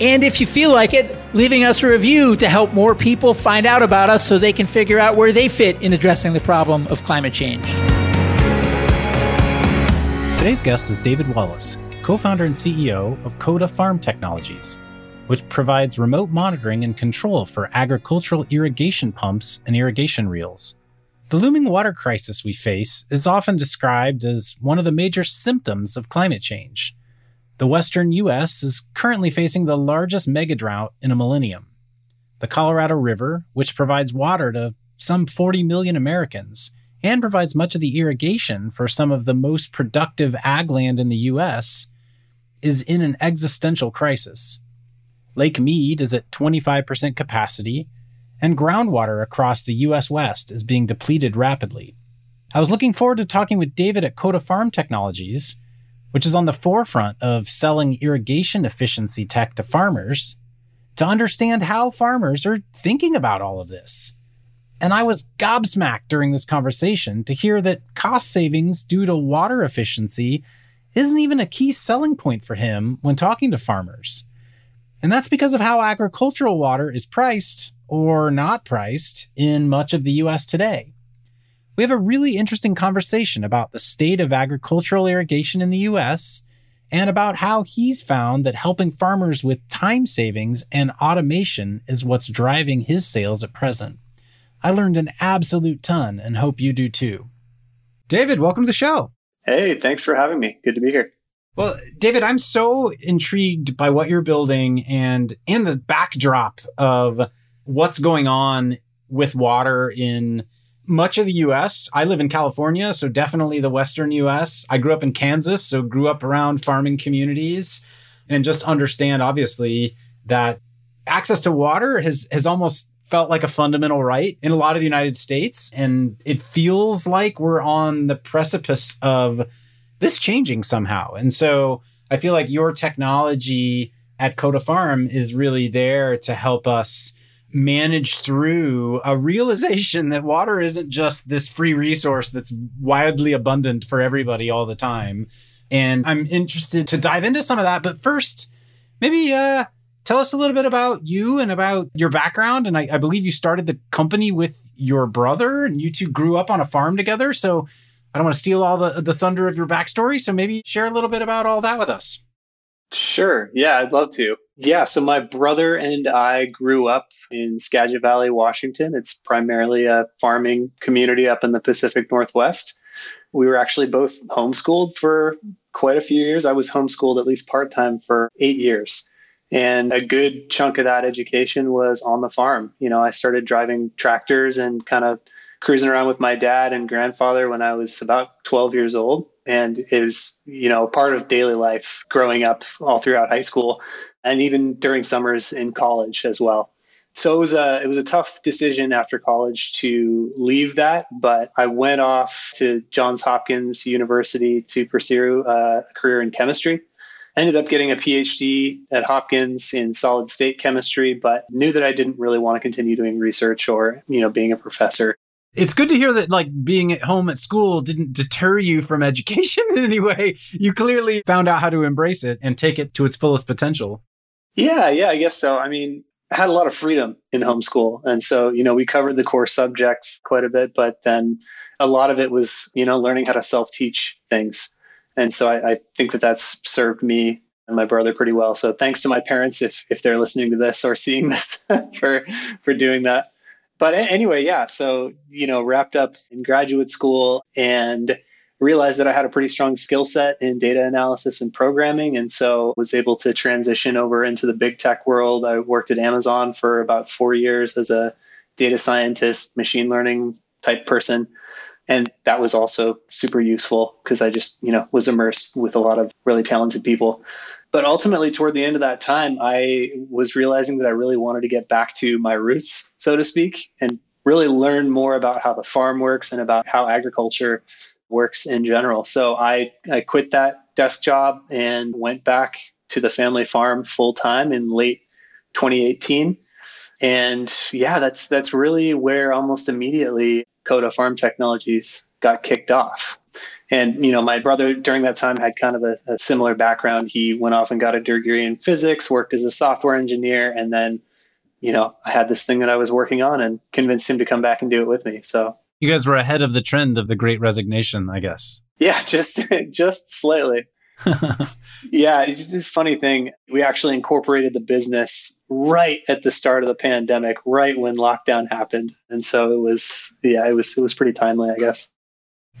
and if you feel like it, leaving us a review to help more people find out about us so they can figure out where they fit in addressing the problem of climate change. Today's guest is David Wallace, co founder and CEO of Coda Farm Technologies, which provides remote monitoring and control for agricultural irrigation pumps and irrigation reels. The looming water crisis we face is often described as one of the major symptoms of climate change. The western U.S. is currently facing the largest mega drought in a millennium. The Colorado River, which provides water to some 40 million Americans and provides much of the irrigation for some of the most productive ag land in the U.S., is in an existential crisis. Lake Mead is at 25% capacity, and groundwater across the U.S. West is being depleted rapidly. I was looking forward to talking with David at Coda Farm Technologies which is on the forefront of selling irrigation efficiency tech to farmers, to understand how farmers are thinking about all of this. And I was gobsmacked during this conversation to hear that cost savings due to water efficiency isn't even a key selling point for him when talking to farmers. And that's because of how agricultural water is priced or not priced in much of the US today we have a really interesting conversation about the state of agricultural irrigation in the US and about how he's found that helping farmers with time savings and automation is what's driving his sales at present. I learned an absolute ton and hope you do too. David, welcome to the show. Hey, thanks for having me. Good to be here. Well, David, I'm so intrigued by what you're building and and the backdrop of what's going on with water in much of the US. I live in California, so definitely the Western US. I grew up in Kansas, so grew up around farming communities and just understand, obviously, that access to water has, has almost felt like a fundamental right in a lot of the United States. And it feels like we're on the precipice of this changing somehow. And so I feel like your technology at Coda Farm is really there to help us manage through a realization that water isn't just this free resource that's wildly abundant for everybody all the time. And I'm interested to dive into some of that. But first, maybe uh, tell us a little bit about you and about your background. And I, I believe you started the company with your brother, and you two grew up on a farm together. So I don't want to steal all the, the thunder of your backstory. So maybe share a little bit about all that with us. Sure. Yeah, I'd love to. Yeah, so my brother and I grew up in Skagit Valley, Washington. It's primarily a farming community up in the Pacific Northwest. We were actually both homeschooled for quite a few years. I was homeschooled at least part time for eight years. And a good chunk of that education was on the farm. You know, I started driving tractors and kind of cruising around with my dad and grandfather when I was about 12 years old and it was you know part of daily life growing up all throughout high school and even during summers in college as well so it was a it was a tough decision after college to leave that but i went off to johns hopkins university to pursue a career in chemistry ended up getting a phd at hopkins in solid state chemistry but knew that i didn't really want to continue doing research or you know being a professor it's good to hear that like being at home at school didn't deter you from education in any way. You clearly found out how to embrace it and take it to its fullest potential. Yeah, yeah, I guess so. I mean, I had a lot of freedom in homeschool. And so, you know, we covered the core subjects quite a bit, but then a lot of it was, you know, learning how to self teach things. And so I, I think that that's served me and my brother pretty well. So thanks to my parents if if they're listening to this or seeing this for for doing that but anyway, yeah. So, you know, wrapped up in graduate school and realized that I had a pretty strong skill set in data analysis and programming. And so was able to transition over into the big tech world. I worked at Amazon for about four years as a data scientist, machine learning type person. And that was also super useful because I just, you know, was immersed with a lot of really talented people. But ultimately, toward the end of that time, I was realizing that I really wanted to get back to my roots, so to speak, and really learn more about how the farm works and about how agriculture works in general. So I, I quit that desk job and went back to the family farm full time in late 2018. And yeah, that's that's really where almost immediately Coda Farm Technologies got kicked off. And you know, my brother during that time had kind of a, a similar background. He went off and got a degree in physics, worked as a software engineer, and then you know, I had this thing that I was working on and convinced him to come back and do it with me. So you guys were ahead of the trend of the great resignation, I guess. Yeah, just just slightly. yeah, it's a funny thing. We actually incorporated the business right at the start of the pandemic, right when lockdown happened. And so it was yeah, it was it was pretty timely, I guess.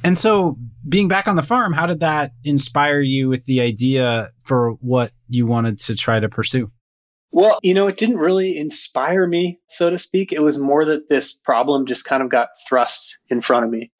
And so being back on the farm, how did that inspire you with the idea for what you wanted to try to pursue? Well, you know, it didn't really inspire me, so to speak. It was more that this problem just kind of got thrust in front of me.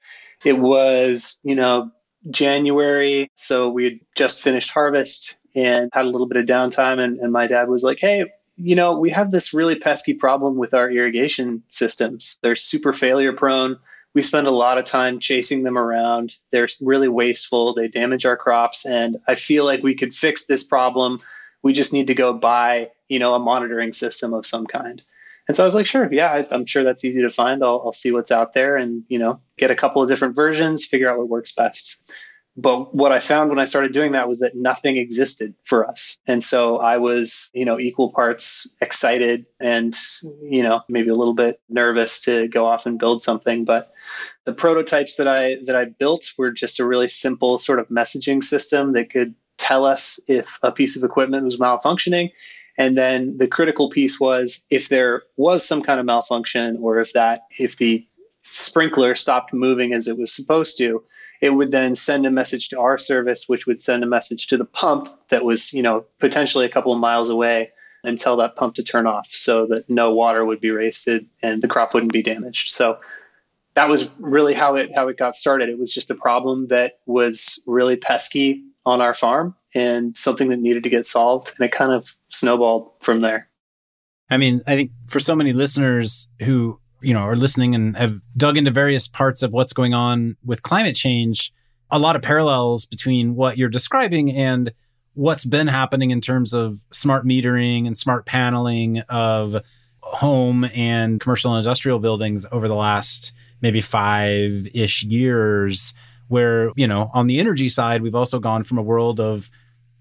It was, you know, January. So we had just finished harvest and had a little bit of downtime. And, and my dad was like, hey, you know, we have this really pesky problem with our irrigation systems. They're super failure prone. We spend a lot of time chasing them around. They're really wasteful. They damage our crops. And I feel like we could fix this problem. We just need to go buy, you know, a monitoring system of some kind. And so I was like, sure, yeah, I'm sure that's easy to find. I'll, I'll see what's out there and, you know, get a couple of different versions, figure out what works best. But what I found when I started doing that was that nothing existed for us. And so I was, you know, equal parts excited and, you know, maybe a little bit nervous to go off and build something. But the prototypes that I that I built were just a really simple sort of messaging system that could tell us if a piece of equipment was malfunctioning and then the critical piece was if there was some kind of malfunction or if that if the sprinkler stopped moving as it was supposed to, it would then send a message to our service, which would send a message to the pump that was, you know, potentially a couple of miles away and tell that pump to turn off so that no water would be wasted and the crop wouldn't be damaged. So that was really how it how it got started. It was just a problem that was really pesky on our farm and something that needed to get solved. And it kind of snowballed from there. I mean, I think for so many listeners who, you know, are listening and have dug into various parts of what's going on with climate change, a lot of parallels between what you're describing and what's been happening in terms of smart metering and smart paneling of home and commercial and industrial buildings over the last maybe five ish years where, you know, on the energy side, we've also gone from a world of,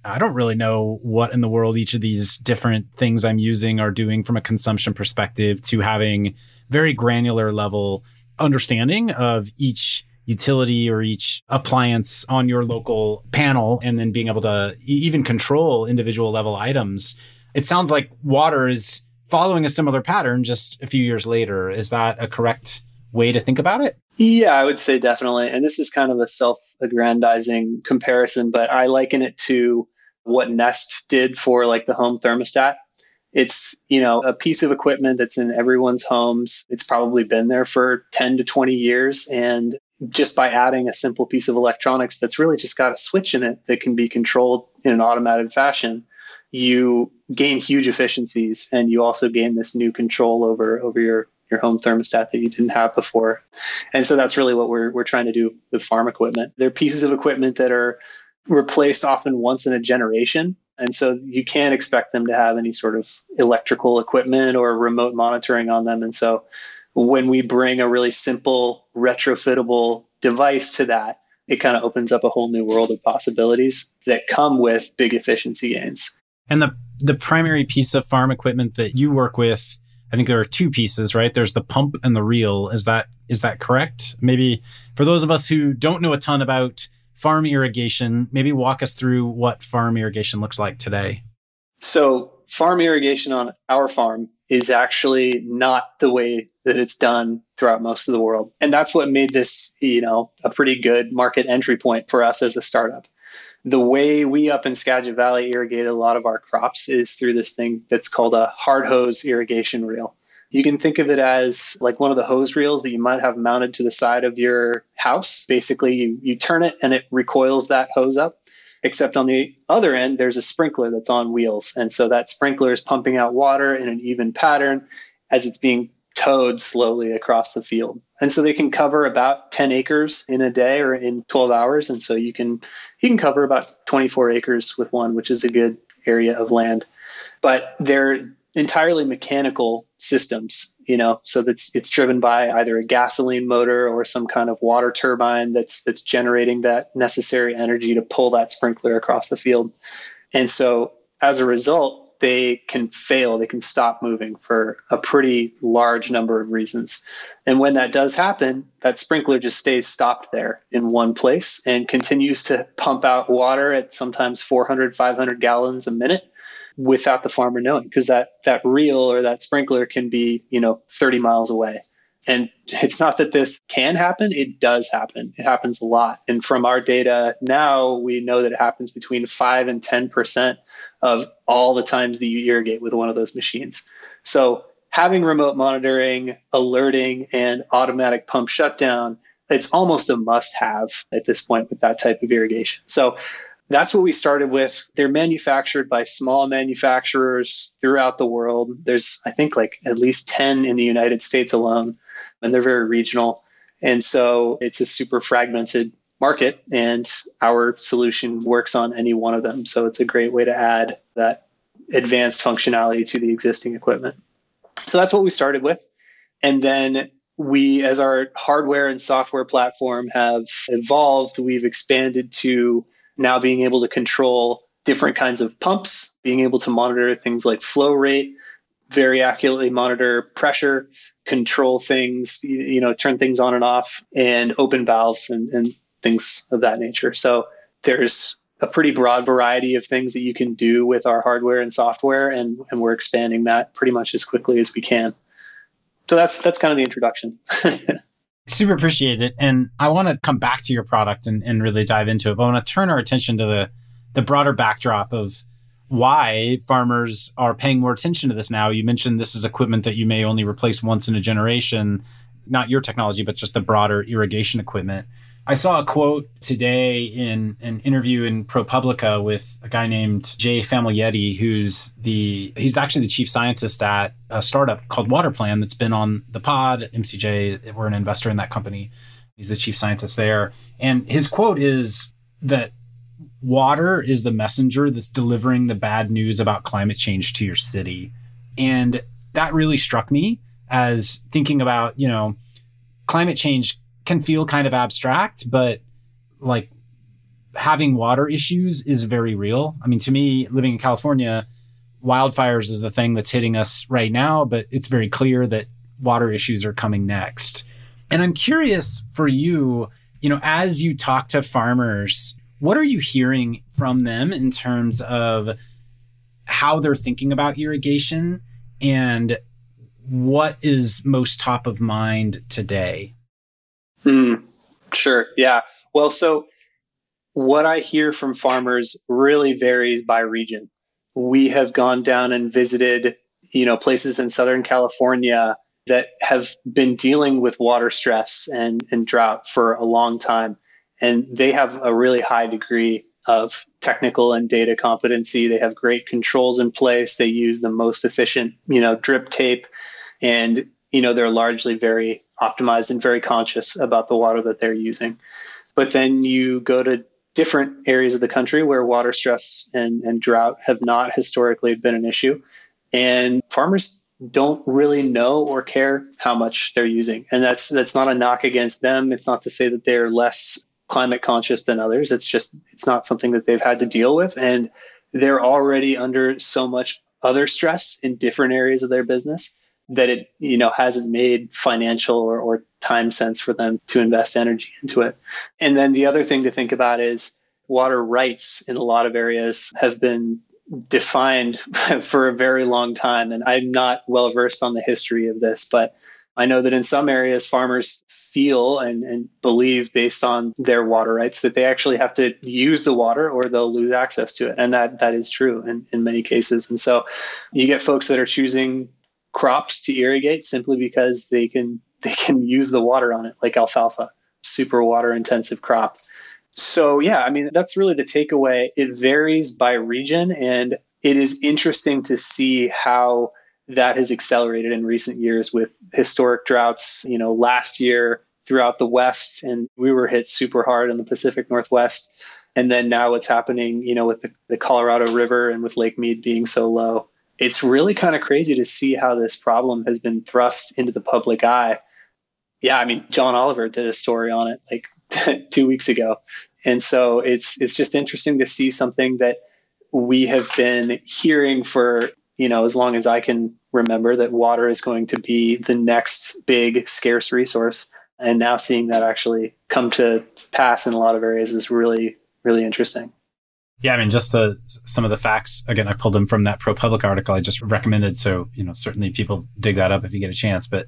I don't really know what in the world each of these different things I'm using are doing from a consumption perspective to having very granular level understanding of each utility or each appliance on your local panel and then being able to even control individual level items. It sounds like water is following a similar pattern just a few years later. Is that a correct way to think about it? Yeah, I would say definitely. And this is kind of a self aggrandizing comparison, but I liken it to what Nest did for like the home thermostat. It's, you know, a piece of equipment that's in everyone's homes. It's probably been there for 10 to 20 years. And just by adding a simple piece of electronics that's really just got a switch in it that can be controlled in an automated fashion, you gain huge efficiencies and you also gain this new control over over your your home thermostat that you didn't have before. And so that's really what we're, we're trying to do with farm equipment. They're pieces of equipment that are replaced often once in a generation. And so you can't expect them to have any sort of electrical equipment or remote monitoring on them. And so when we bring a really simple retrofittable device to that, it kind of opens up a whole new world of possibilities that come with big efficiency gains. And the the primary piece of farm equipment that you work with I think there are two pieces, right? There's the pump and the reel. Is that is that correct? Maybe for those of us who don't know a ton about farm irrigation, maybe walk us through what farm irrigation looks like today. So, farm irrigation on our farm is actually not the way that it's done throughout most of the world. And that's what made this, you know, a pretty good market entry point for us as a startup the way we up in Skagit Valley irrigate a lot of our crops is through this thing that's called a hard hose irrigation reel. You can think of it as like one of the hose reels that you might have mounted to the side of your house. Basically, you, you turn it and it recoils that hose up. except on the other end, there's a sprinkler that's on wheels. And so that sprinkler is pumping out water in an even pattern as it's being towed slowly across the field. And so they can cover about 10 acres in a day or in 12 hours. And so you can you can cover about 24 acres with one, which is a good area of land. But they're entirely mechanical systems, you know, so that's it's driven by either a gasoline motor or some kind of water turbine that's that's generating that necessary energy to pull that sprinkler across the field. And so as a result, they can fail, they can stop moving for a pretty large number of reasons. And when that does happen, that sprinkler just stays stopped there in one place and continues to pump out water at sometimes 400, 500 gallons a minute without the farmer knowing because that that reel or that sprinkler can be, you know, 30 miles away. And it's not that this can happen, it does happen. It happens a lot. And from our data now, we know that it happens between 5 and 10% of all the times that you irrigate with one of those machines. So having remote monitoring, alerting, and automatic pump shutdown, it's almost a must have at this point with that type of irrigation. So that's what we started with. They're manufactured by small manufacturers throughout the world. There's, I think, like at least 10 in the United States alone, and they're very regional. And so it's a super fragmented market, and our solution works on any one of them. So it's a great way to add that advanced functionality to the existing equipment. So that's what we started with. And then we, as our hardware and software platform have evolved, we've expanded to now being able to control different kinds of pumps, being able to monitor things like flow rate, very accurately monitor pressure, control things, you, you know, turn things on and off, and open valves and, and things of that nature. So there's a pretty broad variety of things that you can do with our hardware and software, and, and we're expanding that pretty much as quickly as we can. So that's that's kind of the introduction. Super appreciate it. And I want to come back to your product and, and really dive into it. But I want to turn our attention to the the broader backdrop of why farmers are paying more attention to this now. You mentioned this is equipment that you may only replace once in a generation, not your technology, but just the broader irrigation equipment. I saw a quote today in an interview in ProPublica with a guy named Jay Famiglietti, who's the he's actually the chief scientist at a startup called Waterplan that's been on the pod. MCJ, we're an investor in that company. He's the chief scientist there, and his quote is that water is the messenger that's delivering the bad news about climate change to your city, and that really struck me as thinking about you know climate change can feel kind of abstract, but like having water issues is very real. I mean, to me, living in California, wildfires is the thing that's hitting us right now, but it's very clear that water issues are coming next. And I'm curious for you, you know, as you talk to farmers, what are you hearing from them in terms of how they're thinking about irrigation and what is most top of mind today? Mm, sure. Yeah. Well, so what I hear from farmers really varies by region. We have gone down and visited, you know, places in Southern California that have been dealing with water stress and, and drought for a long time. And they have a really high degree of technical and data competency. They have great controls in place. They use the most efficient, you know, drip tape. And, you know, they're largely very optimized and very conscious about the water that they're using. But then you go to different areas of the country where water stress and, and drought have not historically been an issue. And farmers don't really know or care how much they're using. And that's that's not a knock against them. It's not to say that they're less climate conscious than others. It's just it's not something that they've had to deal with. And they're already under so much other stress in different areas of their business that it you know hasn't made financial or, or time sense for them to invest energy into it. And then the other thing to think about is water rights in a lot of areas have been defined for a very long time. And I'm not well versed on the history of this, but I know that in some areas, farmers feel and, and believe, based on their water rights, that they actually have to use the water or they'll lose access to it. And that, that is true in, in many cases. And so you get folks that are choosing crops to irrigate simply because they can they can use the water on it, like alfalfa, super water intensive crop. So, yeah, I mean, that's really the takeaway. It varies by region, and it is interesting to see how that has accelerated in recent years with historic droughts. You know, last year throughout the West, and we were hit super hard in the Pacific Northwest. And then now what's happening, you know, with the, the Colorado River and with Lake Mead being so low. It's really kind of crazy to see how this problem has been thrust into the public eye. Yeah, I mean, John Oliver did a story on it like two weeks ago. And so it's it's just interesting to see something that we have been hearing for you know as long as I can remember that water is going to be the next big scarce resource. And now seeing that actually come to pass in a lot of areas is really really interesting. Yeah i mean just uh, some of the facts again i pulled them from that ProPublica article i just recommended. So you know certainly people dig that up if you get a chance. But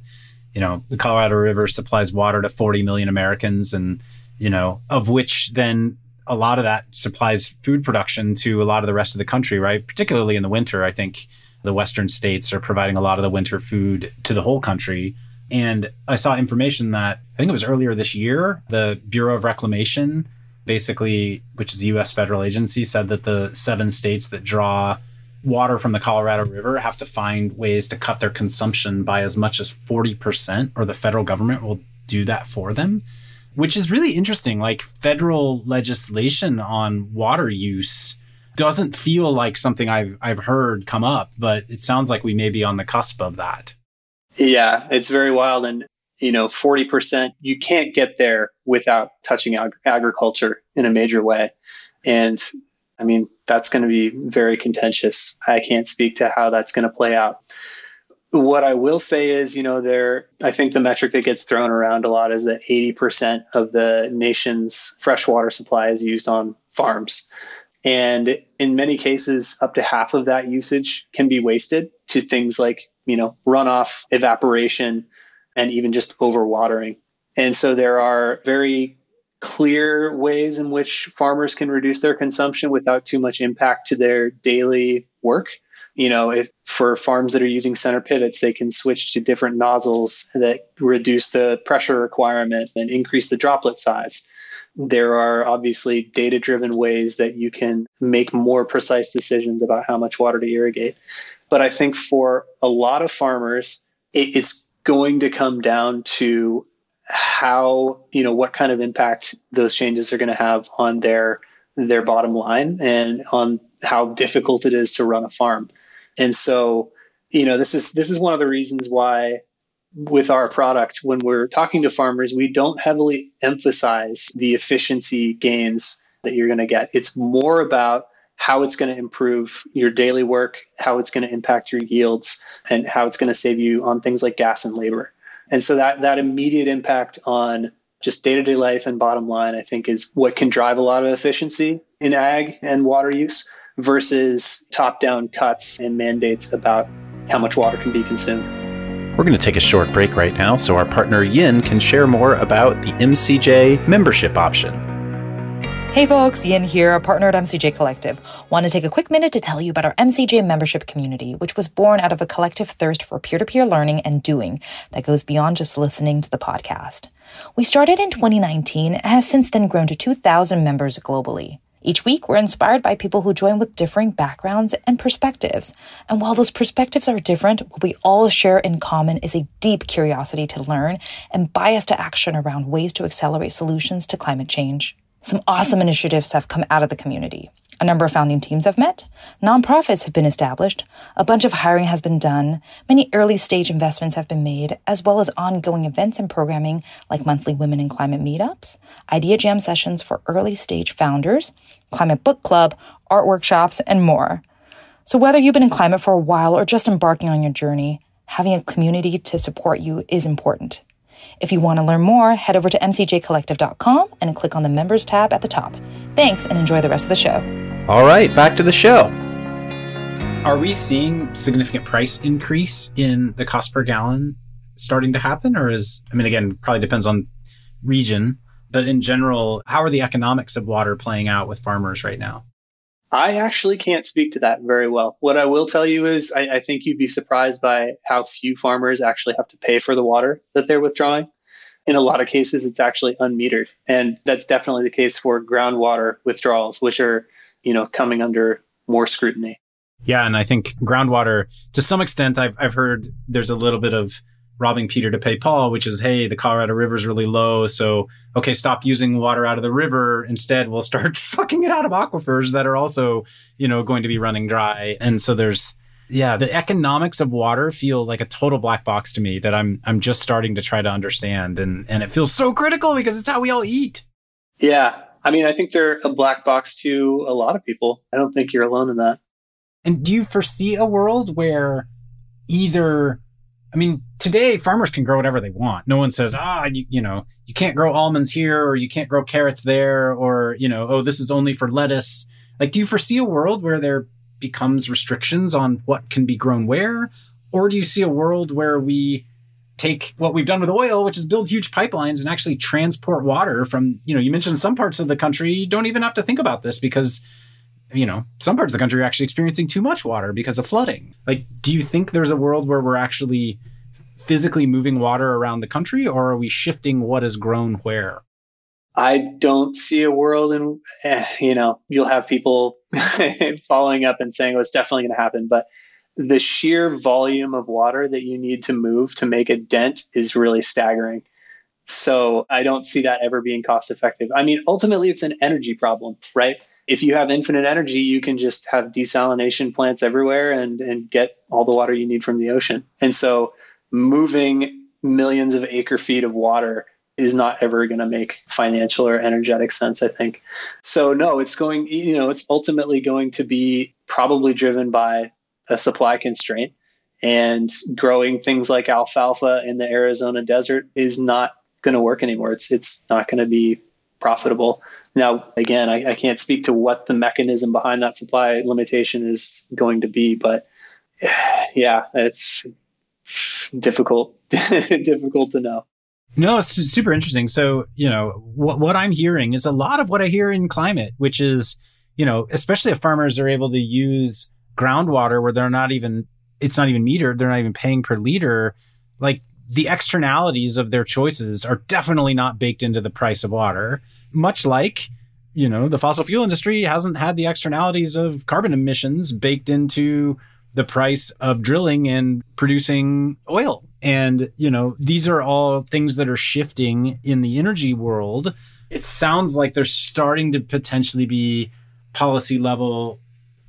you know the colorado river supplies water to 40 million americans and you know of which then a lot of that supplies food production to a lot of the rest of the country right? Particularly in the winter i think the western states are providing a lot of the winter food to the whole country and I saw information that I think it was earlier this year, the Bureau of Reclamation, basically, which is a US federal agency, said that the seven states that draw water from the Colorado River have to find ways to cut their consumption by as much as 40%, or the federal government will do that for them, which is really interesting. Like federal legislation on water use doesn't feel like something I've, I've heard come up, but it sounds like we may be on the cusp of that. Yeah, it's very wild. And, you know, 40%, you can't get there without touching ag- agriculture in a major way. And I mean, that's going to be very contentious. I can't speak to how that's going to play out. What I will say is, you know, there, I think the metric that gets thrown around a lot is that 80% of the nation's freshwater supply is used on farms. And in many cases, up to half of that usage can be wasted to things like you know, runoff, evaporation, and even just overwatering. And so there are very clear ways in which farmers can reduce their consumption without too much impact to their daily work. You know, if for farms that are using center pivots, they can switch to different nozzles that reduce the pressure requirement and increase the droplet size. There are obviously data driven ways that you can make more precise decisions about how much water to irrigate. But I think for a lot of farmers, it's going to come down to how, you know, what kind of impact those changes are going to have on their their bottom line and on how difficult it is to run a farm. And so, you know, this is this is one of the reasons why with our product when we're talking to farmers, we don't heavily emphasize the efficiency gains that you're going to get. It's more about how it's going to improve your daily work, how it's going to impact your yields, and how it's going to save you on things like gas and labor. And so that that immediate impact on just day-to-day life and bottom line, I think, is what can drive a lot of efficiency in ag and water use versus top-down cuts and mandates about how much water can be consumed. We're going to take a short break right now so our partner Yin can share more about the MCJ membership option. Hey folks, Yin here, a partner at MCJ Collective. Want to take a quick minute to tell you about our MCJ membership community, which was born out of a collective thirst for peer to peer learning and doing that goes beyond just listening to the podcast. We started in 2019 and have since then grown to 2,000 members globally. Each week, we're inspired by people who join with differing backgrounds and perspectives. And while those perspectives are different, what we all share in common is a deep curiosity to learn and bias to action around ways to accelerate solutions to climate change. Some awesome initiatives have come out of the community. A number of founding teams have met, nonprofits have been established, a bunch of hiring has been done, many early stage investments have been made, as well as ongoing events and programming like monthly women in climate meetups, idea jam sessions for early stage founders, climate book club, art workshops, and more. So whether you've been in climate for a while or just embarking on your journey, having a community to support you is important. If you want to learn more, head over to mcjcollective.com and click on the members tab at the top. Thanks and enjoy the rest of the show. All right, back to the show. Are we seeing significant price increase in the cost per gallon starting to happen? Or is, I mean, again, probably depends on region, but in general, how are the economics of water playing out with farmers right now? I actually can't speak to that very well. What I will tell you is I, I, think you'd be surprised by how few farmers actually have to pay for the water that they're withdrawing. in a lot of cases, it's actually unmetered. And that's definitely the case for groundwater withdrawals, which are, you know, coming under more scrutiny. Yeah, and I think groundwater, to some extent, I've I've heard there's a little bit of robbing Peter to pay Paul, which is, hey, the Colorado River is really low, so okay, stop using water out of the river. Instead, we'll start sucking it out of aquifers that are also, you know, going to be running dry. And so there's yeah, the economics of water feel like a total black box to me that I'm I'm just starting to try to understand, and and it feels so critical because it's how we all eat. Yeah, I mean, I think they're a black box to a lot of people. I don't think you're alone in that. And do you foresee a world where either, I mean, today farmers can grow whatever they want. No one says, ah, you, you know, you can't grow almonds here or you can't grow carrots there or, you know, oh, this is only for lettuce. Like, do you foresee a world where there becomes restrictions on what can be grown where? Or do you see a world where we take what we've done with oil, which is build huge pipelines and actually transport water from, you know, you mentioned some parts of the country you don't even have to think about this because you know, some parts of the country are actually experiencing too much water because of flooding. Like, do you think there's a world where we're actually physically moving water around the country, or are we shifting what is grown where? I don't see a world in, eh, you know, you'll have people following up and saying, well, it's definitely going to happen. But the sheer volume of water that you need to move to make a dent is really staggering. So I don't see that ever being cost effective. I mean, ultimately, it's an energy problem, right? If you have infinite energy, you can just have desalination plants everywhere and, and get all the water you need from the ocean. And so moving millions of acre feet of water is not ever going to make financial or energetic sense, I think. So, no, it's going, you know, it's ultimately going to be probably driven by a supply constraint. And growing things like alfalfa in the Arizona desert is not going to work anymore. It's, it's not going to be profitable. Now, again, I, I, can't speak to what the mechanism behind that supply limitation is going to be, but yeah, it's difficult, difficult to know. No, it's super interesting. So, you know, what, what I'm hearing is a lot of what I hear in climate, which is, you know, especially if farmers are able to use groundwater where they're not even, it's not even metered, they're not even paying per liter. Like the externalities of their choices are definitely not baked into the price of water much like you know the fossil fuel industry hasn't had the externalities of carbon emissions baked into the price of drilling and producing oil. And you know these are all things that are shifting in the energy world. It sounds like there's starting to potentially be policy level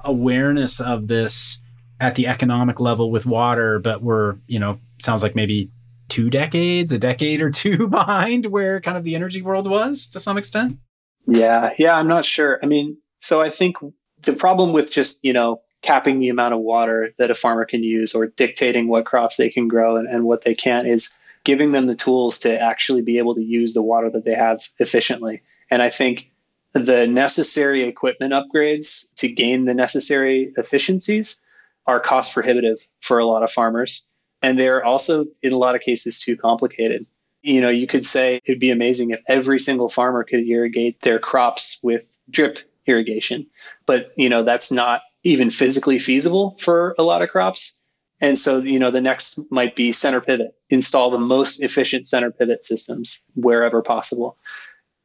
awareness of this at the economic level with water but we're you know sounds like maybe two decades, a decade or two behind where kind of the energy world was to some extent? Yeah, yeah, I'm not sure. I mean, so I think the problem with just, you know, capping the amount of water that a farmer can use or dictating what crops they can grow and, and what they can't is giving them the tools to actually be able to use the water that they have efficiently. And I think the necessary equipment upgrades to gain the necessary efficiencies are cost prohibitive for a lot of farmers and they're also in a lot of cases too complicated. You know you could say it'd be amazing if every single farmer could irrigate their crops with drip irrigation. But you know that's not even physically feasible for a lot of crops. And so you know the next might be center pivot. Install the most efficient center pivot systems wherever possible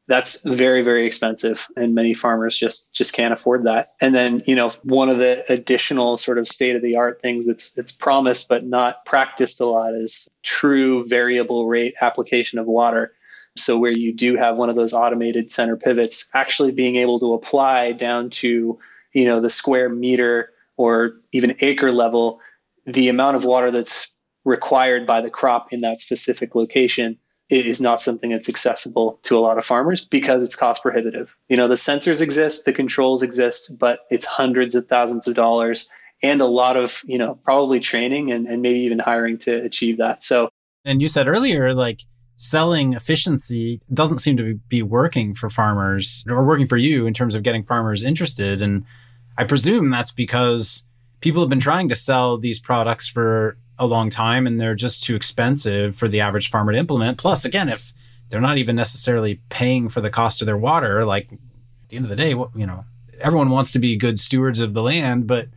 that's very very expensive and many farmers just just can't afford that. And then you know one of the additional sort of state of the art things that's that's promised but not practiced a lot is true variable rate application of water. So where you do have one of those automated center pivots actually being able to apply down to you know the square meter or even acre level the amount of water that's required by the crop in that specific location it is not something that's accessible to a lot of farmers because it's cost prohibitive. You know, the sensors exist, the controls exist, but it's hundreds of thousands of dollars and a lot of, you know, probably training and, and maybe even hiring to achieve that. So, and you said earlier, like selling efficiency doesn't seem to be working for farmers or working for you in terms of getting farmers interested. And I presume that's because people have been trying to sell these products for a long time and they're just too expensive for the average farmer to implement. Plus, again, if they're not even necessarily paying for the cost of their water, like at the end of the day, you know, everyone wants to be good stewards of the land, but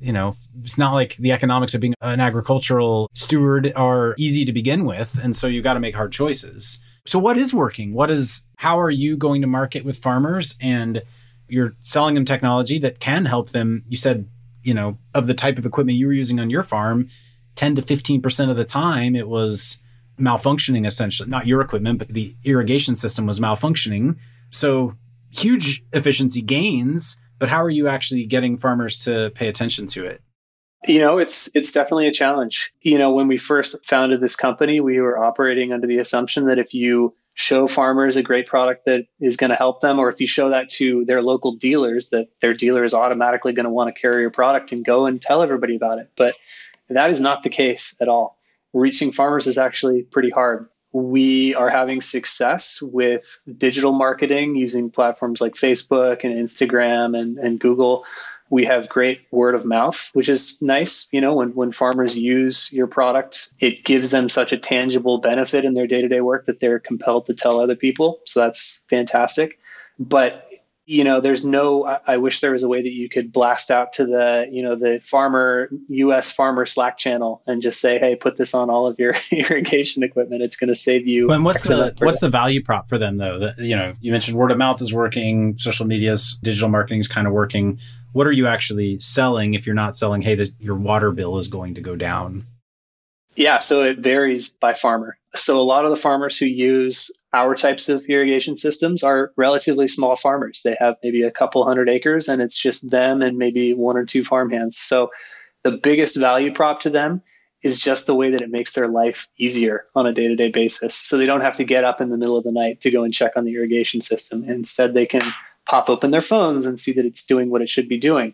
you know, it's not like the economics of being an agricultural steward are easy to begin with. And so you've got to make hard choices. So what is working? What is, how are you going to market with farmers and you're selling them technology that can help them? You said, you know, of the type of equipment you were using on your farm, 10 to 15% of the time it was malfunctioning essentially, not your equipment, but the irrigation system was malfunctioning. So huge efficiency gains but how are you actually getting farmers to pay attention to it? You know, it's it's definitely a challenge. You know, when we first founded this company, we were operating under the assumption that if you show farmers a great product that is going to help them or if you show that to their local dealers that their dealer is automatically going to want to carry your product and go and tell everybody about it. But that is not the case at all. Reaching farmers is actually pretty hard we are having success with digital marketing using platforms like Facebook and Instagram and, and Google. We have great word of mouth, which is nice. You know, when, when farmers use your product, it gives them such a tangible benefit in their day to day work that they're compelled to tell other people. So that's fantastic. But you know there's no I, I, wish there was a way that you could blast out to the you know the farmer us farmer slack channel and just say hey put this on all of your irrigation equipment. It's going to save you and what's the what's the value prop for them though? The, you know you mentioned word of mouth is working social media's digital marketing is kind of working. What are you actually selling if you're not selling hey this, your water bill is going to go down yeah, so it varies by farmer. So a lot of the farmers who use our types of irrigation systems are relatively small farmers. They have maybe a couple hundred acres and it's just them and maybe one or two farmhands. So the biggest value prop to them is just the way that it makes their life easier on a day-to-day basis. So they don't have to get up in the middle of the night to go and check on the irrigation system. Instead, they can pop open their phones and see that it's doing what it should be doing.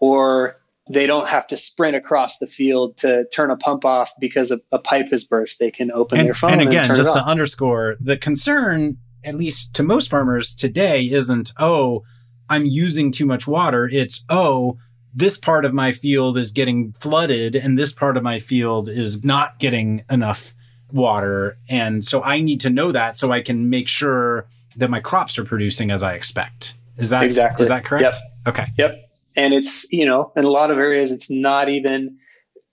Or they don't have to sprint across the field to turn a pump off because a, a pipe has burst. They can open and, their phone and again, and just to underscore the concern, at least to most farmers today, isn't oh, I'm using too much water. It's oh, this part of my field is getting flooded, and this part of my field is not getting enough water, and so I need to know that so I can make sure that my crops are producing as I expect. Is that exactly is that correct? Yep. Okay. Yep and it's you know in a lot of areas it's not even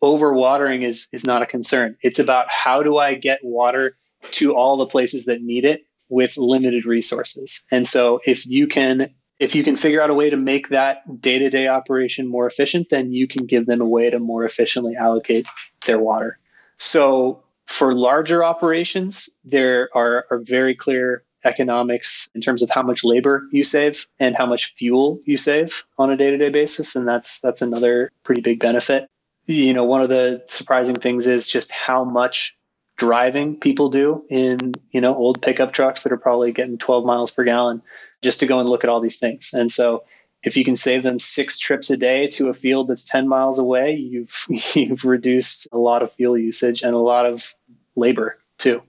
overwatering is is not a concern. It's about how do i get water to all the places that need it with limited resources. And so if you can if you can figure out a way to make that day-to-day operation more efficient then you can give them a way to more efficiently allocate their water. So for larger operations there are, are very clear economics in terms of how much labor you save and how much fuel you save on a day-to-day basis and that's that's another pretty big benefit. You know one of the surprising things is just how much driving people do in you know old pickup trucks that are probably getting 12 miles per gallon just to go and look at all these things. And so if you can save them six trips a day to a field that's 10 miles away you've you've reduced a lot of fuel usage and a lot of labor too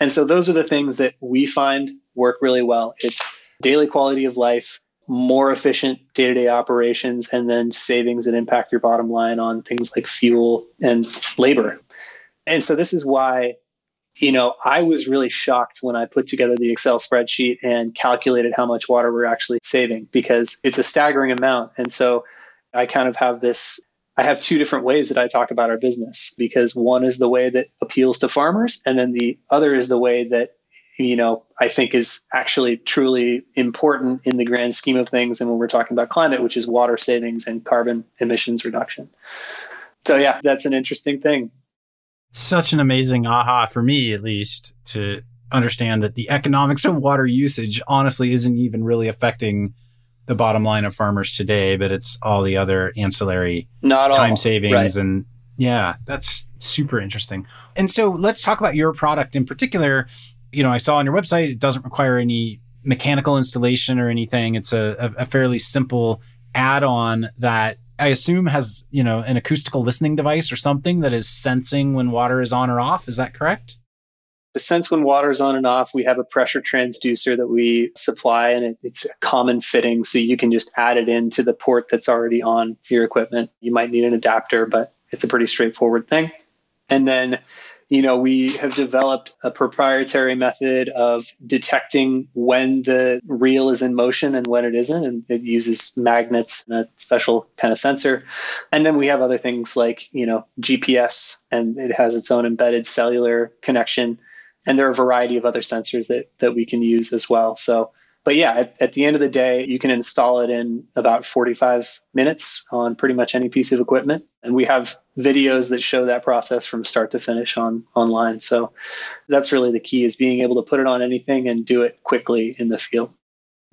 and so those are the things that we find work really well. It's daily quality of life, more efficient day to day operations, and then savings that impact your bottom line on things like fuel and labor. And so this is why, you know, I was really shocked when I put together the Excel spreadsheet and calculated how much water we're actually saving because it's a staggering amount. And so I kind of have this I have two different ways that I talk about our business because one is the way that appeals to farmers, and then the other is the way that you know I think is actually truly important in the grand scheme of things. And when we're talking about climate, which is water savings and carbon emissions reduction. So yeah, that's an interesting thing. Such an amazing aha for me, at least, to understand that the economics of water usage honestly isn't even really affecting the bottom line of farmers today, but it's all the other ancillary Not time all. savings right. and yeah, that's super interesting. And so let's talk about your product in particular. You know, I saw on your website it doesn't require any mechanical installation or anything. It's a, a, a fairly simple add-on that I assume has, you know, an acoustical listening device or something that is sensing when water is on or off. Is that correct? To sense when water is on and off, we have a pressure transducer that we supply, and it, it's a common fitting. So you can just add it into the port that's already on your equipment. You might need an adapter, but it's a pretty straightforward thing. And then you know, we have developed a proprietary method of detecting when the reel is in motion and when it isn't. And it uses magnets and a special kind of sensor. And then we have other things like, you know, GPS and it has its own embedded cellular connection. And there are a variety of other sensors that, that we can use as well. So but yeah, at, at, the end of the day, you can install it in about 45 minutes on pretty much any piece of equipment. And we have videos that show that process from start to finish on online. So that's really the key is being able to put it on anything and do it quickly in the field.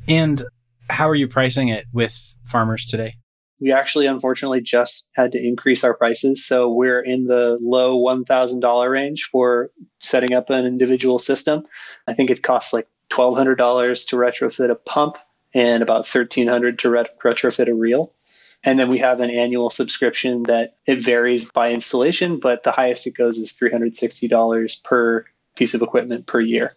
And how are you pricing it with farmers today? We actually, unfortunately, just had to increase our prices. So we're in the low $1,000 range for setting up an individual system. I think it costs like $1,200 to retrofit a pump and about $1,300 to ret- retrofit a reel. And then we have an annual subscription that it varies by installation, but the highest it goes is $360 per piece of equipment per year.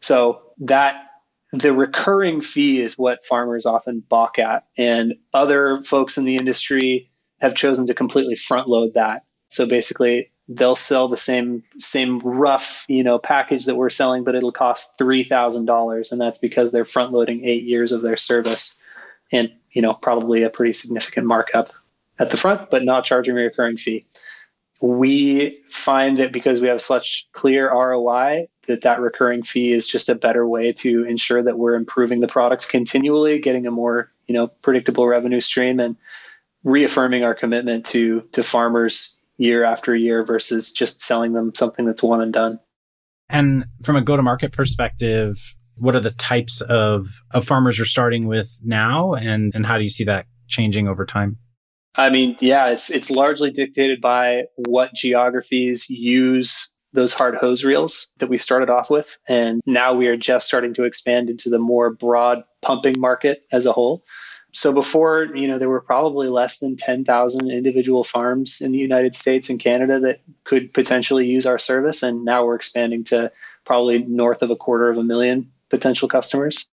So that the recurring fee is what farmers often balk at. And other folks in the industry have chosen to completely front load that. So basically they'll sell the same same rough you know package that we're selling but it'll cost $3000 and that's because they're front loading eight years of their service and you know probably a pretty significant markup at the front but not charging a recurring fee we find that because we have such clear roi that that recurring fee is just a better way to ensure that we're improving the product continually getting a more you know predictable revenue stream and reaffirming our commitment to to farmers year after year versus just selling them something that's one and done. And from a go to market perspective, what are the types of, of farmers you're starting with now and, and how do you see that changing over time? I mean, yeah, it's it's largely dictated by what geographies use those hard hose reels that we started off with. And now we are just starting to expand into the more broad pumping market as a whole. So before, you know, there were probably less than 10,000 individual farms in the United States and Canada that could potentially use our service. And now we're expanding to probably north of a quarter of a million potential customers.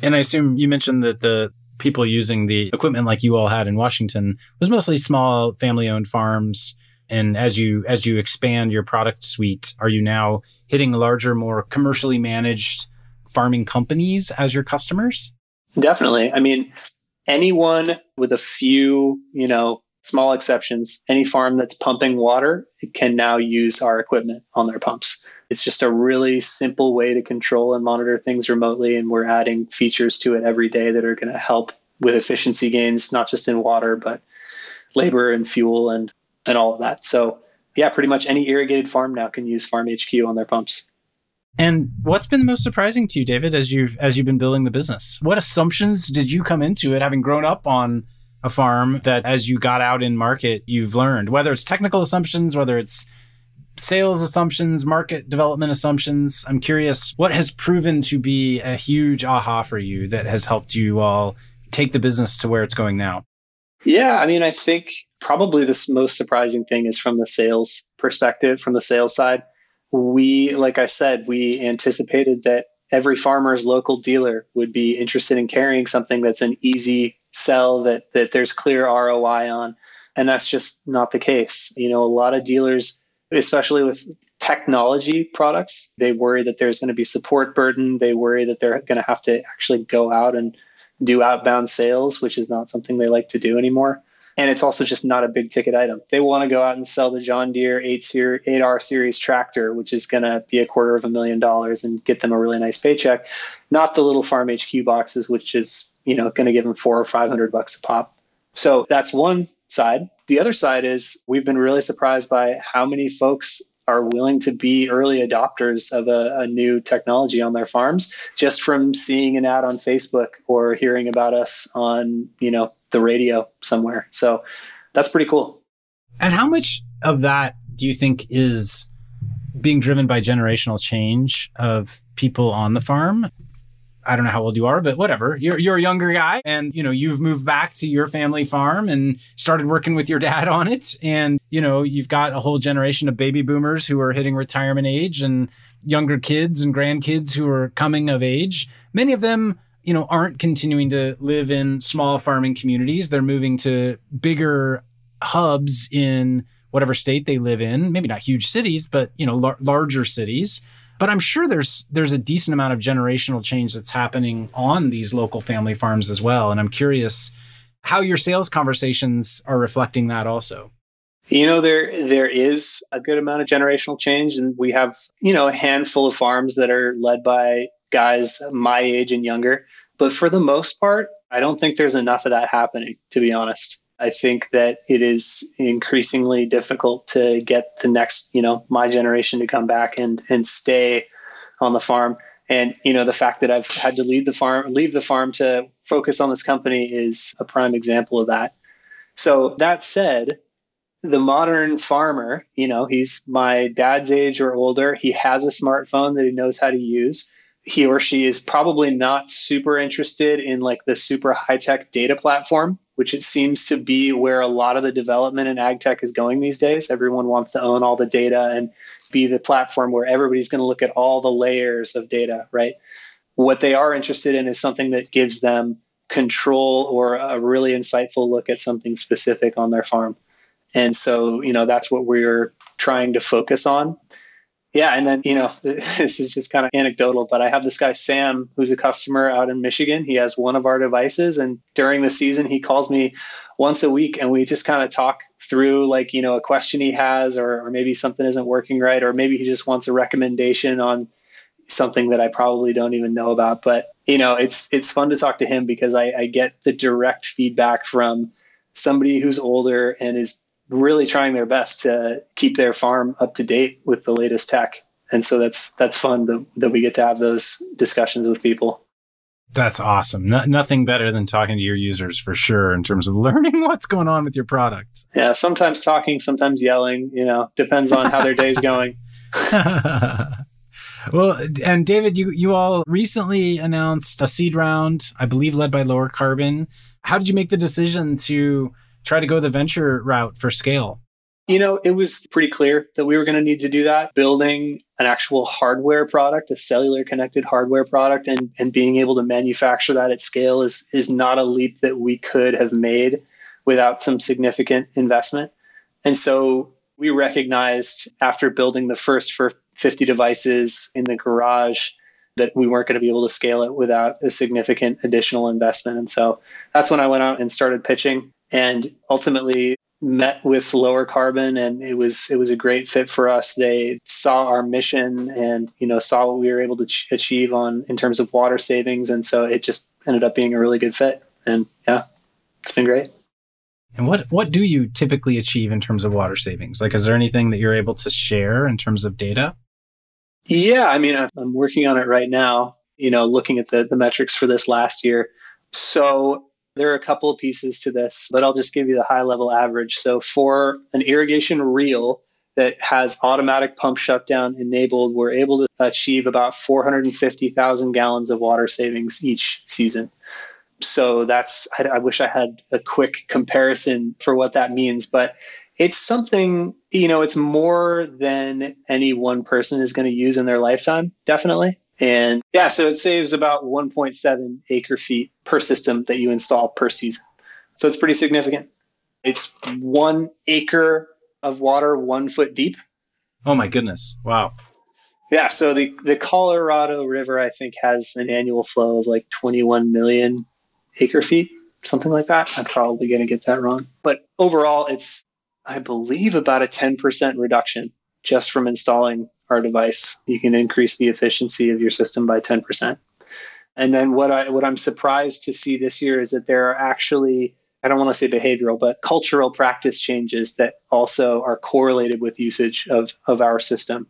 And I assume you mentioned that the people using the equipment like you all had in Washington was mostly small family owned farms. And as you as you expand your product suite, are you now hitting larger, more commercially managed farming companies as your customers? Definitely. I mean, anyone with a few, you know, small exceptions, any farm that's pumping water can now use our equipment on their pumps. It's just a really simple way to control and monitor things remotely. And we're adding features to it every day that are going to help with efficiency gains, not just in water, but labor and fuel and, and all of that. So, yeah, pretty much any irrigated farm now can use Farm HQ on their pumps. And what's been the most surprising to you, David, as you've as you've been building the business? What assumptions did you come into it, having grown up on a farm, that as you got out in market, you've learned? Whether it's technical assumptions, whether it's sales assumptions, market development assumptions. I'm curious what has proven to be a huge aha for you that has helped you all take the business to where it's going now. Yeah, I mean, I think probably the most surprising thing is from the sales perspective, from the sales side we, like I said, we anticipated that every farmer's local dealer would be interested in carrying something that's an easy sell that that there's clear ROI on. And that's just not the case. You know, a lot of dealers, especially with technology products, they worry that there's going to be support burden. They worry that they're going to have to actually go out and do outbound sales, which is not something they like to do anymore and it's also just not a big ticket item. They want to go out and sell the John Deere 8 series, 8R series tractor, which is going to be a quarter of a million dollars and get them a really nice paycheck, not the little Farm HQ boxes, which is you know going to give them four or five hundred bucks a pop. So that's one side. The other side is we've been really surprised by how many folks are willing to be early adopters of a, a, new technology on their farms just from seeing an ad on Facebook or hearing about us on, you know, the radio somewhere. So that's pretty cool. And how much of that do you think is being driven by generational change of people on the farm? I don't know how old you are, but whatever. You're you're a younger guy and you know, you've moved back to your family farm and started working with your dad on it and you know, you've got a whole generation of baby boomers who are hitting retirement age and younger kids and grandkids who are coming of age. Many of them you know, aren't continuing to live in small farming communities. They're moving to bigger hubs in whatever state they live in, maybe not huge cities, but you know, lar- larger cities. But I'm sure there's there's a decent amount of generational change that's happening on these local family farms as well. And I'm curious how your sales conversations are reflecting that also. You know, there there is a good amount of generational change, and we have you know a handful of farms that are led by guys my age and younger. But for the most part, I don't think there's enough of that happening. To be honest, I think that it is increasingly difficult to get the next, you know, my generation to come back and and stay on the farm. And you know, the fact that I've had to leave the farm, leave the farm to focus on this company is a prime example of that. So that said, the modern farmer, you know, he's my dad's age or older. He has a smartphone that he knows how to use. He or she is probably not super interested in like the super high tech data platform which it seems to be where a lot of the development in ag tech is going these days. Everyone wants to own all the data and be the platform where everybody's going to look at all the layers of data, right? What they are interested in is something that gives them control or a really insightful look at something specific on their farm. And so, you know, that's what we're trying to focus on yeah, and then you know this is just kind of anecdotal, but I have this guy Sam who's a customer out in Michigan. He has one of our devices, and during the season, he calls me once a week, and we just kind of talk through like you know a question he has, or, or maybe something isn't working right, or maybe he just wants a recommendation on something that I probably don't even know about. But you know, it's it's fun to talk to him because I, I get the direct feedback from somebody who's older and is really trying their best to keep their farm up to date with the latest tech. And so that's that's fun that, that we get to have those discussions with people. That's awesome. No, nothing better than talking to your users for sure in terms of learning what's going on with your product. Yeah, sometimes talking, sometimes yelling, you know, depends on how their day's going. well, and David, you you all recently announced a seed round, I believe led by Lower Carbon. How did you make the decision to try to go the venture route for scale? You know, it was pretty clear that we were going to need to do that. Building an actual hardware product, a cellular connected hardware product, and, and being able to manufacture that at scale is, is not a leap that we could have made without some significant investment. And so we recognized after building the first for 50 devices in the garage that we weren't going to be able to scale it without a significant additional investment. And so that's when I went out and started pitching and ultimately met with lower carbon and it was it was a great fit for us. They saw our mission and you know saw what we were able to ch- achieve on in terms of water savings and so it just ended up being a really good fit. And yeah it's been great. And what what do you typically achieve in terms of water savings? Like is there anything that you're able to share in terms of data? Yeah i mean i'm working on it right now you know looking at the the metrics for this last year. So there are a couple of pieces to this, but I'll just give you the high level average. So for an irrigation reel that has automatic pump shutdown enabled, we're able to achieve about 450,000 gallons of water savings each season. So that's, I, I wish I had a quick comparison for what that means, but it's something, you know, it's more than any one person is going to use in their lifetime, definitely. And yeah, so it saves about 1.7 acre feet per system that you install per season. So it's pretty significant. It's one acre of water, one foot deep. Oh my goodness. Wow. Yeah. So the, the Colorado River, I think, has an annual flow of like 21 million acre feet, something like that. I'm probably going to get that wrong. But overall, it's, I believe, about a 10% reduction just from installing our device. You can increase the efficiency of your system by 10%. And then what I what I'm surprised to see this year is that there are actually I don't want to say behavioral, but cultural practice changes that also are correlated with usage of, of our system.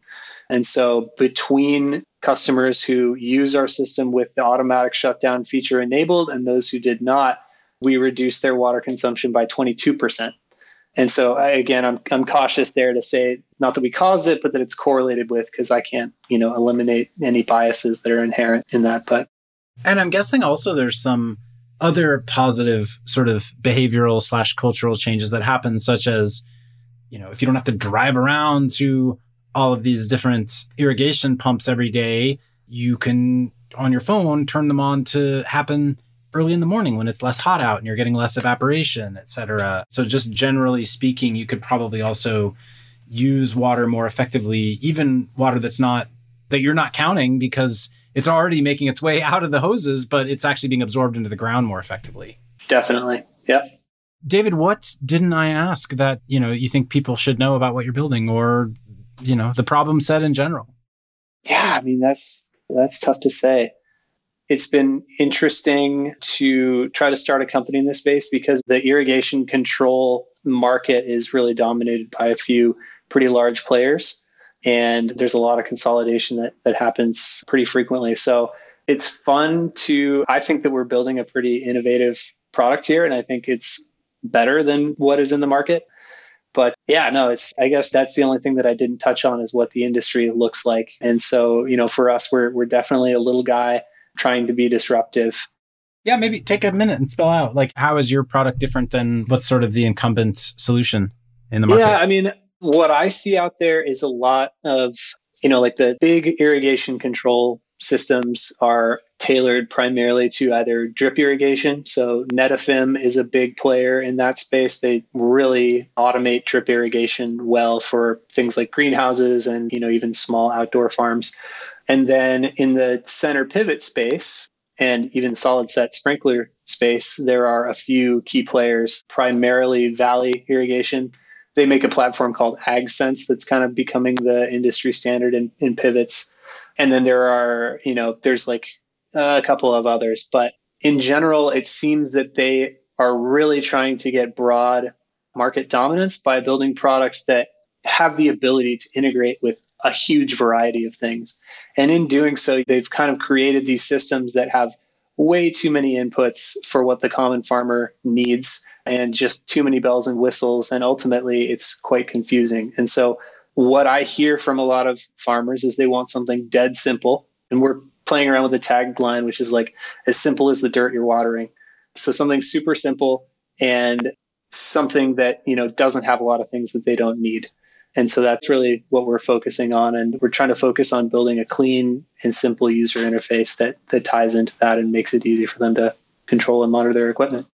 And so between customers who use our system with the automatic shutdown feature enabled and those who did not, we reduced their water consumption by 22%. And so I, again, I'm I'm cautious there to say not that we caused it, but that it's correlated with because I can't you know eliminate any biases that are inherent in that. But and I'm guessing also there's some other positive sort of behavioral slash cultural changes that happen, such as you know if you don't have to drive around to all of these different irrigation pumps every day, you can on your phone turn them on to happen early in the morning when it's less hot out and you're getting less evaporation, et cetera. So just generally speaking, you could probably also use water more effectively, even water that's not that you're not counting because it's already making its way out of the hoses, but it's actually being absorbed into the ground more effectively. Definitely. Yep. David, what didn't I ask that, you know, you think people should know about what you're building or, you know, the problem set in general? Yeah, I mean that's that's tough to say. It's been interesting to try to start a company in this space because the irrigation control market is really dominated by a few pretty large players. And there's a lot of consolidation that, that happens pretty frequently. So it's fun to, I think that we're building a pretty innovative product here. And I think it's better than what is in the market. But yeah, no, it's, I guess that's the only thing that I didn't touch on is what the industry looks like. And so, you know, for us, we're, we're definitely a little guy trying to be disruptive. Yeah, maybe take a minute and spell out like how is your product different than what's sort of the incumbent solution in the market? Yeah, I mean, what I see out there is a lot of, you know, like the big irrigation control systems are tailored primarily to either drip irrigation. So Netafim is a big player in that space. They really automate drip irrigation well for things like greenhouses and, you know, even small outdoor farms. And then in the center pivot space and even solid set sprinkler space, there are a few key players, primarily Valley Irrigation they make a platform called AgSense that's kind of becoming the industry standard in, in pivots. And then there are, you know, there's like a couple of others, but in general, it seems that they are really trying to get broad market dominance by building products that have the ability to integrate with a huge variety of things. And in doing so, they've kind of created these systems that have way too many inputs for what the common farmer needs and just too many bells and whistles. And ultimately, it's quite confusing. And so, what I hear from a lot of farmers is they want something dead simple. And we're playing around with a tagline, which is like as simple as the dirt you're watering. So, something super simple and something that you know doesn't have a lot of things that they don't need and so that's really what we're focusing on and we're trying to focus on building a clean and simple user interface that that ties into that and makes it easy for them to control and monitor their equipment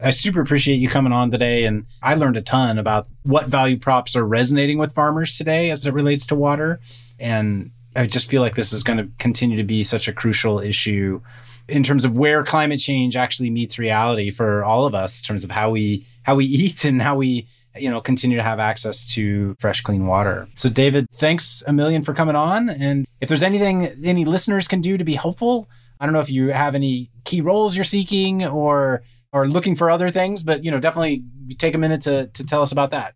I super appreciate you coming on today. And I learned a ton about what value props are resonating with farmers today as it relates to water. And I just feel like this is going to continue to be such a crucial issue in terms of where climate change actually meets reality for all of us in terms of how we how we eat and how we you know continue to have access to fresh clean water. So David, thanks a million for coming on and if there's anything any listeners can do to be helpful, I don't know if you have any key roles you're seeking or or looking for other things, but you know, definitely take a minute to to tell us about that.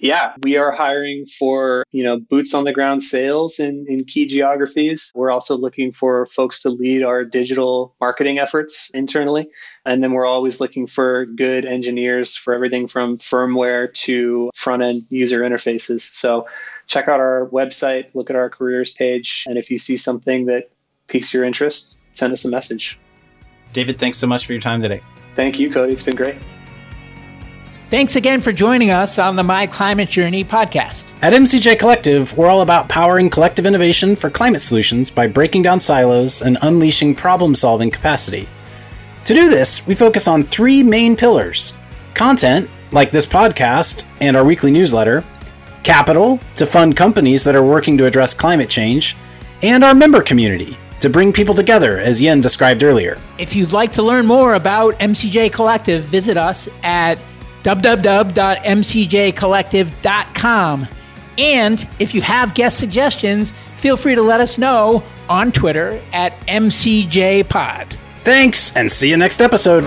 Yeah, we are hiring for, you know, boots on the ground sales in, in key geographies. We're also looking for folks to lead our digital marketing efforts internally. And then we're always looking for good engineers for everything from firmware to front end user interfaces. So check out our website, look at our careers page. And if you see something that piques your interest, send us a message. David, thanks so much for your time today. Thank you, Cody. It's been great. Thanks again for joining us on the My Climate Journey podcast. At MCJ Collective, we're all about powering collective innovation for climate solutions by breaking down silos and unleashing problem solving capacity. To do this, we focus on three main pillars content, like this podcast and our weekly newsletter, capital, to fund companies that are working to address climate change, and our member community to bring people together, as Yin described earlier. If you'd like to learn more about MCJ Collective, visit us at www.mcjcollective.com. And if you have guest suggestions, feel free to let us know on Twitter at MCJPod. Thanks, and see you next episode.